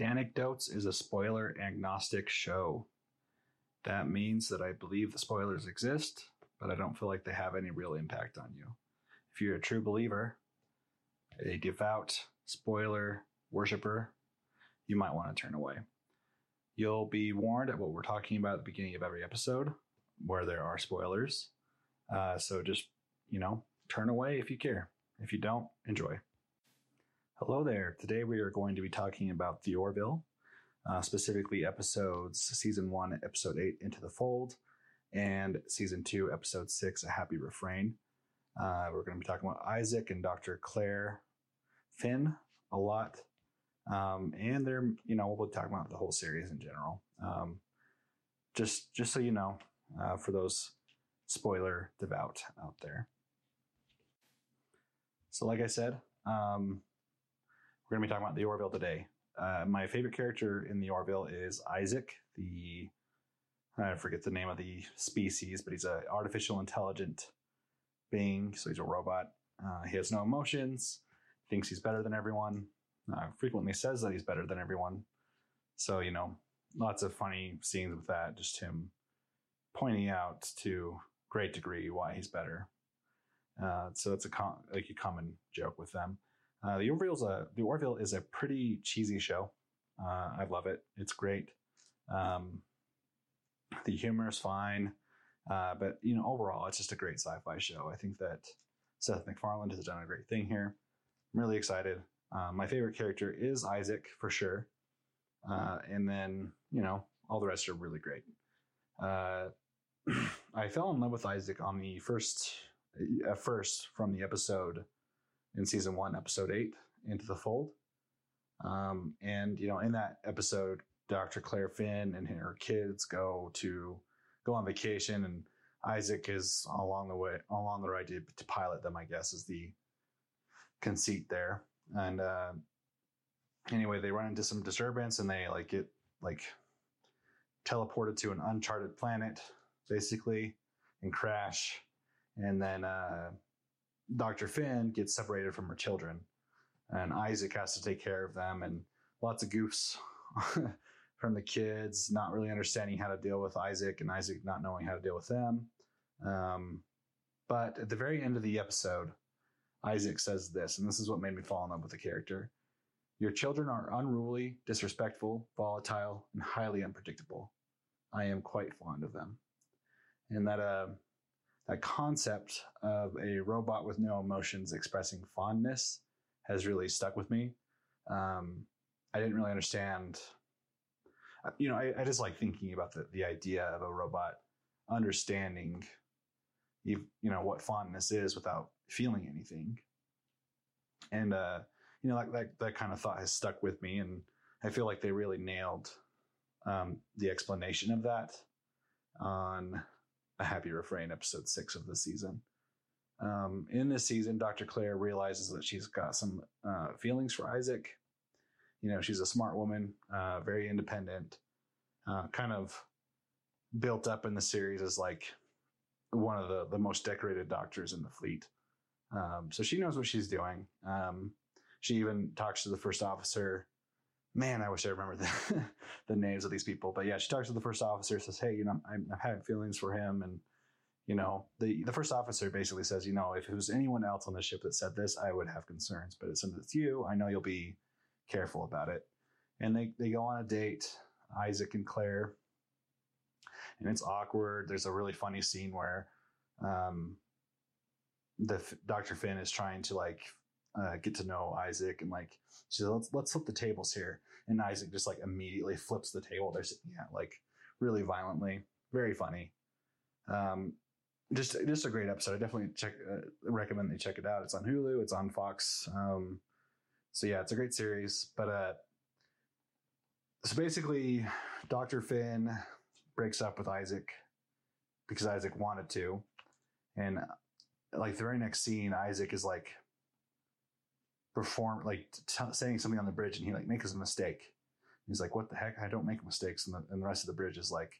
Danecdotes is a spoiler agnostic show. That means that I believe the spoilers exist, but I don't feel like they have any real impact on you. If you're a true believer, a devout spoiler worshiper, you might want to turn away. You'll be warned at what we're talking about at the beginning of every episode, where there are spoilers. Uh, so just, you know, turn away if you care. If you don't, enjoy. Hello there. Today we are going to be talking about The Orville, uh, specifically episodes season one, episode eight, Into the Fold, and season two, episode six, A Happy Refrain. Uh, we're going to be talking about Isaac and Dr. Claire Finn a lot. Um, and they're, you know, we'll be talking about the whole series in general. Um, just, just so you know, uh, for those spoiler devout out there. So, like I said, um, we're going to be talking about the Orville today. Uh, my favorite character in the Orville is Isaac, the I forget the name of the species, but he's an artificial intelligent being. So he's a robot. Uh, he has no emotions. Thinks he's better than everyone. Uh, frequently says that he's better than everyone. So you know, lots of funny scenes with that. Just him pointing out to great degree why he's better. Uh, so it's a com- like a common joke with them. Uh, the Orville's a the Orville is a pretty cheesy show. Uh, I love it. It's great. Um, the humor is fine, uh, but you know overall, it's just a great sci-fi show. I think that Seth MacFarlane has done a great thing here. I'm really excited. Uh, my favorite character is Isaac for sure, uh, and then you know all the rest are really great. I fell in love with Isaac on the first at first from the episode in season one, episode eight, Into the Fold. Um, and you know, in that episode, Dr. Claire Finn and her kids go to go on vacation, and Isaac is along the way, along the ride to, to pilot them. I guess is the conceit there. And uh, anyway, they run into some disturbance, and they like get like teleported to an uncharted planet, basically, and crash. And then uh, Dr. Finn gets separated from her children, and Isaac has to take care of them, and lots of goofs from the kids, not really understanding how to deal with Isaac, and Isaac not knowing how to deal with them. Um, but at the very end of the episode, Isaac says this, and this is what made me fall in love with the character. Your children are unruly, disrespectful, volatile, and highly unpredictable. I am quite fond of them. And that uh, that concept of a robot with no emotions expressing fondness has really stuck with me. Um, I didn't really understand. Uh, you know, I, I, just like thinking about the, the idea of a robot understanding, you, you know, what fondness is without feeling anything. And, uh, you know, like that, that kind of thought has stuck with me. And I feel like they really nailed um, the explanation of that on a Happy Refrain, episode six of the season. Um, in this season, Dr. Claire realizes that she's got some uh, feelings for Isaac. You know, she's a smart woman, uh, very independent, uh, kind of built up in the series as like one of the, the most decorated doctors in the fleet. Um, so she knows what she's doing. Um, she even talks to the first officer. Man, I wish I remember the, the names of these people. But yeah, she talks to the first officer, says, Hey, you know, I'm, I'm having feelings for him. And, you know, the, the first officer basically says, you know, if it was anyone else on the ship that said this, I would have concerns. But since it's you, I know you'll be careful about it. And they, they go on a date, Isaac and Claire. And it's awkward. There's a really funny scene where um, the Dr. Finn is trying to like uh, get to know Isaac and like she says, let's let's flip the tables here. And Isaac just like immediately flips the table they're sitting at like really violently. Very funny. Um, just just a great episode. I definitely check uh, recommend you check it out. It's on Hulu. It's on Fox. Um, so yeah, it's a great series. But uh, so basically, Doctor Finn breaks up with Isaac because Isaac wanted to, and like the very next scene, Isaac is like perform like t- saying something on the bridge and he like makes a mistake. He's like, what the heck? I don't make mistakes. And the, and the rest of the bridge is like,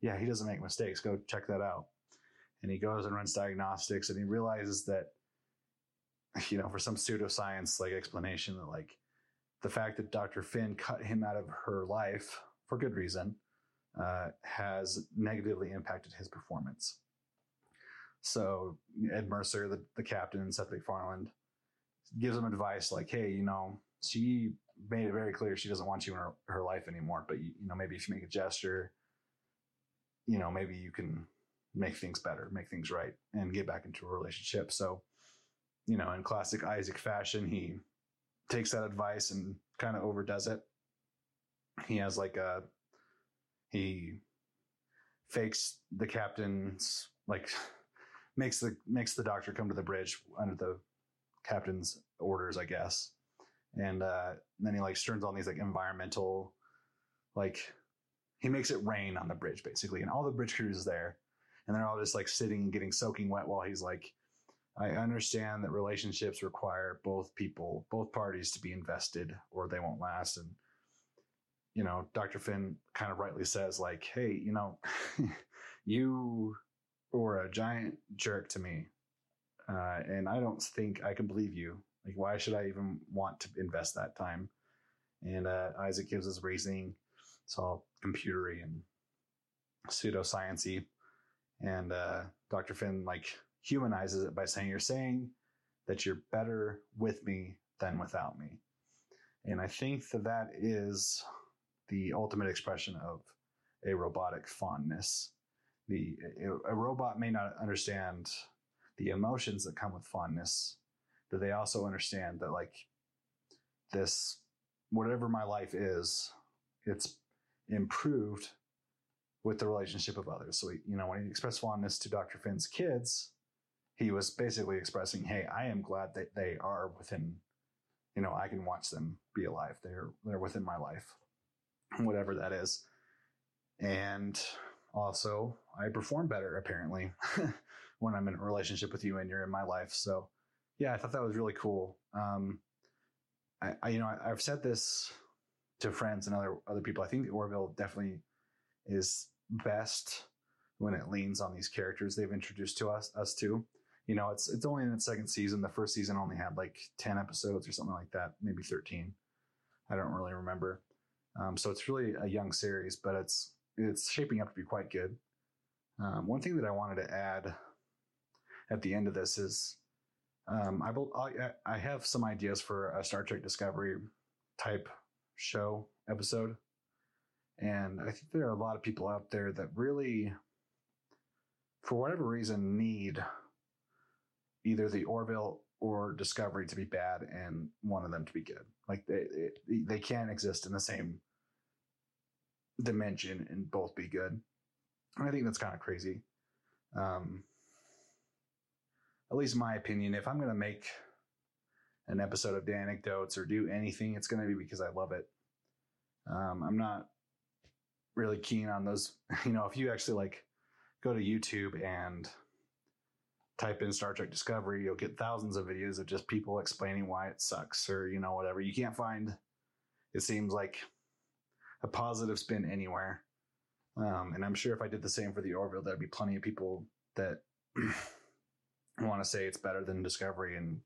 yeah, he doesn't make mistakes. Go check that out. And he goes and runs diagnostics and he realizes that, you know, for some pseudoscience like explanation that like the fact that Dr. Finn cut him out of her life for good reason uh, has negatively impacted his performance. So Ed Mercer, the, the captain, and Seth MacFarlane gives him advice like, hey, you know, she made it very clear she doesn't want you in her, her life anymore. But you, you know, maybe if you make a gesture, you know, maybe you can make things better, make things right, and get back into a relationship. So, you know, in classic Isaac fashion, he takes that advice and kind of overdoes it. He has like a he fakes the captain's like makes the makes the doctor come to the bridge under the captain's orders, I guess. And uh, then he like turns on these like environmental, like he makes it rain on the bridge basically, and all the bridge crews is there, and they're all just like sitting and getting soaking wet while he's like, I understand that relationships require both people, both parties to be invested, or they won't last. And you know, Dr. Finn kind of rightly says like, hey, you know, you were a giant jerk to me uh, and I don't think I can believe you. Like, why should I even want to invest that time? And uh, Isaac gives his reasoning. It's all computery and pseudosciency. And uh, Dr. Finn like humanizes it by saying, "You're saying that you're better with me than without me." And I think that that is the ultimate expression of a robotic fondness. The a robot may not understand the emotions that come with fondness, that they also understand that like this, whatever my life is, it's improved with the relationship of others. So, you know, when he expressed fondness to Dr. Finn's kids, he was basically expressing, Hey, I am glad that they are within, you know, I can watch them be alive. They're, they're within my life, whatever that is. And also I perform better apparently when I'm in a relationship with you and you're in my life. So yeah, I thought that was really cool. Um, I, I, you know, I, have said this to friends and other, other people. I think Orville definitely is best when it leans on these characters they've introduced to us, us to. You know, it's, it's only in its second season. The first season only had like 10 episodes or something like that, maybe 13. I don't really remember. Um, so it's really a young series, but it's, it's shaping up to be quite good. Um, one thing that I wanted to add at the end of this is um, I, I have some ideas for a Star Trek Discovery type show episode. And I think there are a lot of people out there that really, for whatever reason, need either the Orville or Discovery to be bad and one of them to be good. Like they, they can't exist in the same dimension and both be good. I think that's kind of crazy. Um, at least my opinion, if I'm going to make an episode of Danecdotes or do anything, it's going to be because I love it. Um, I'm not really keen on those. You know, if you actually like go to YouTube and type in Star Trek Discovery, you'll get thousands of videos of just people explaining why it sucks or, you know, whatever. You can't find, it seems like, a positive spin anywhere. Um, and I'm sure if I did the same for the Orville, there'd be plenty of people that want to say it's better than Discovery and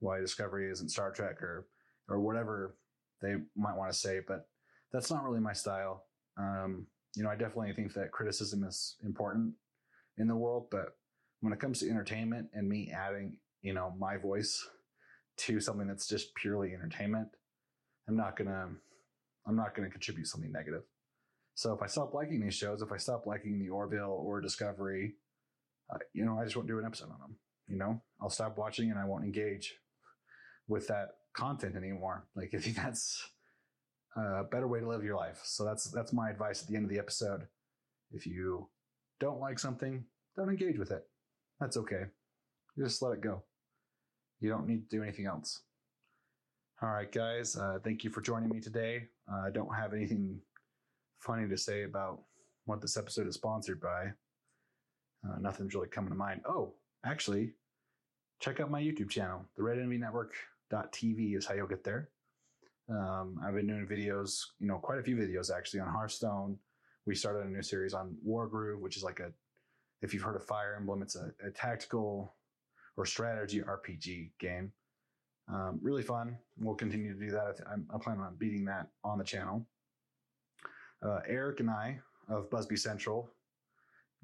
why Discovery isn't Star Trek or or whatever they might want to say. But that's not really my style. Um, you know, I definitely think that criticism is important in the world, but when it comes to entertainment and me adding, you know, my voice to something that's just purely entertainment, I'm not gonna I'm not gonna contribute something negative. So if I stop liking these shows, if I stop liking the Orville or Discovery, uh, you know, I just won't do an episode on them. You know, I'll stop watching and I won't engage with that content anymore. Like I think that's a better way to live your life. So that's that's my advice at the end of the episode. If you don't like something, don't engage with it. That's okay. Just let it go. You don't need to do anything else. All right, guys. Uh, thank you for joining me today. Uh, I don't have anything funny to say about what this episode is sponsored by. Uh, nothing's really coming to mind. Oh, actually, check out my YouTube channel. The Red Envy Network.tv is how you'll get there. Um, I've been doing videos, you know, quite a few videos actually on Hearthstone. We started a new series on Wargroove, which is like a, if you've heard of Fire Emblem, it's a, a tactical or strategy RPG game. Um, really fun. We'll continue to do that. I'm, I plan on beating that on the channel. Uh, Eric and I of Busby Central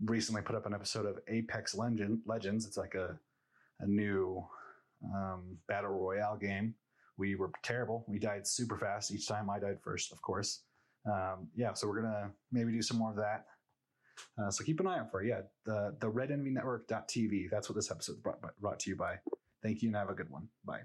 recently put up an episode of Apex Legend, Legends. It's like a, a new um, battle royale game. We were terrible. We died super fast each time. I died first, of course. Um, yeah, so we're gonna maybe do some more of that. Uh, so keep an eye out for it. Yeah, the the Red Envy Network.tv. That's what this episode brought, brought to you by. Thank you and have a good one. Bye.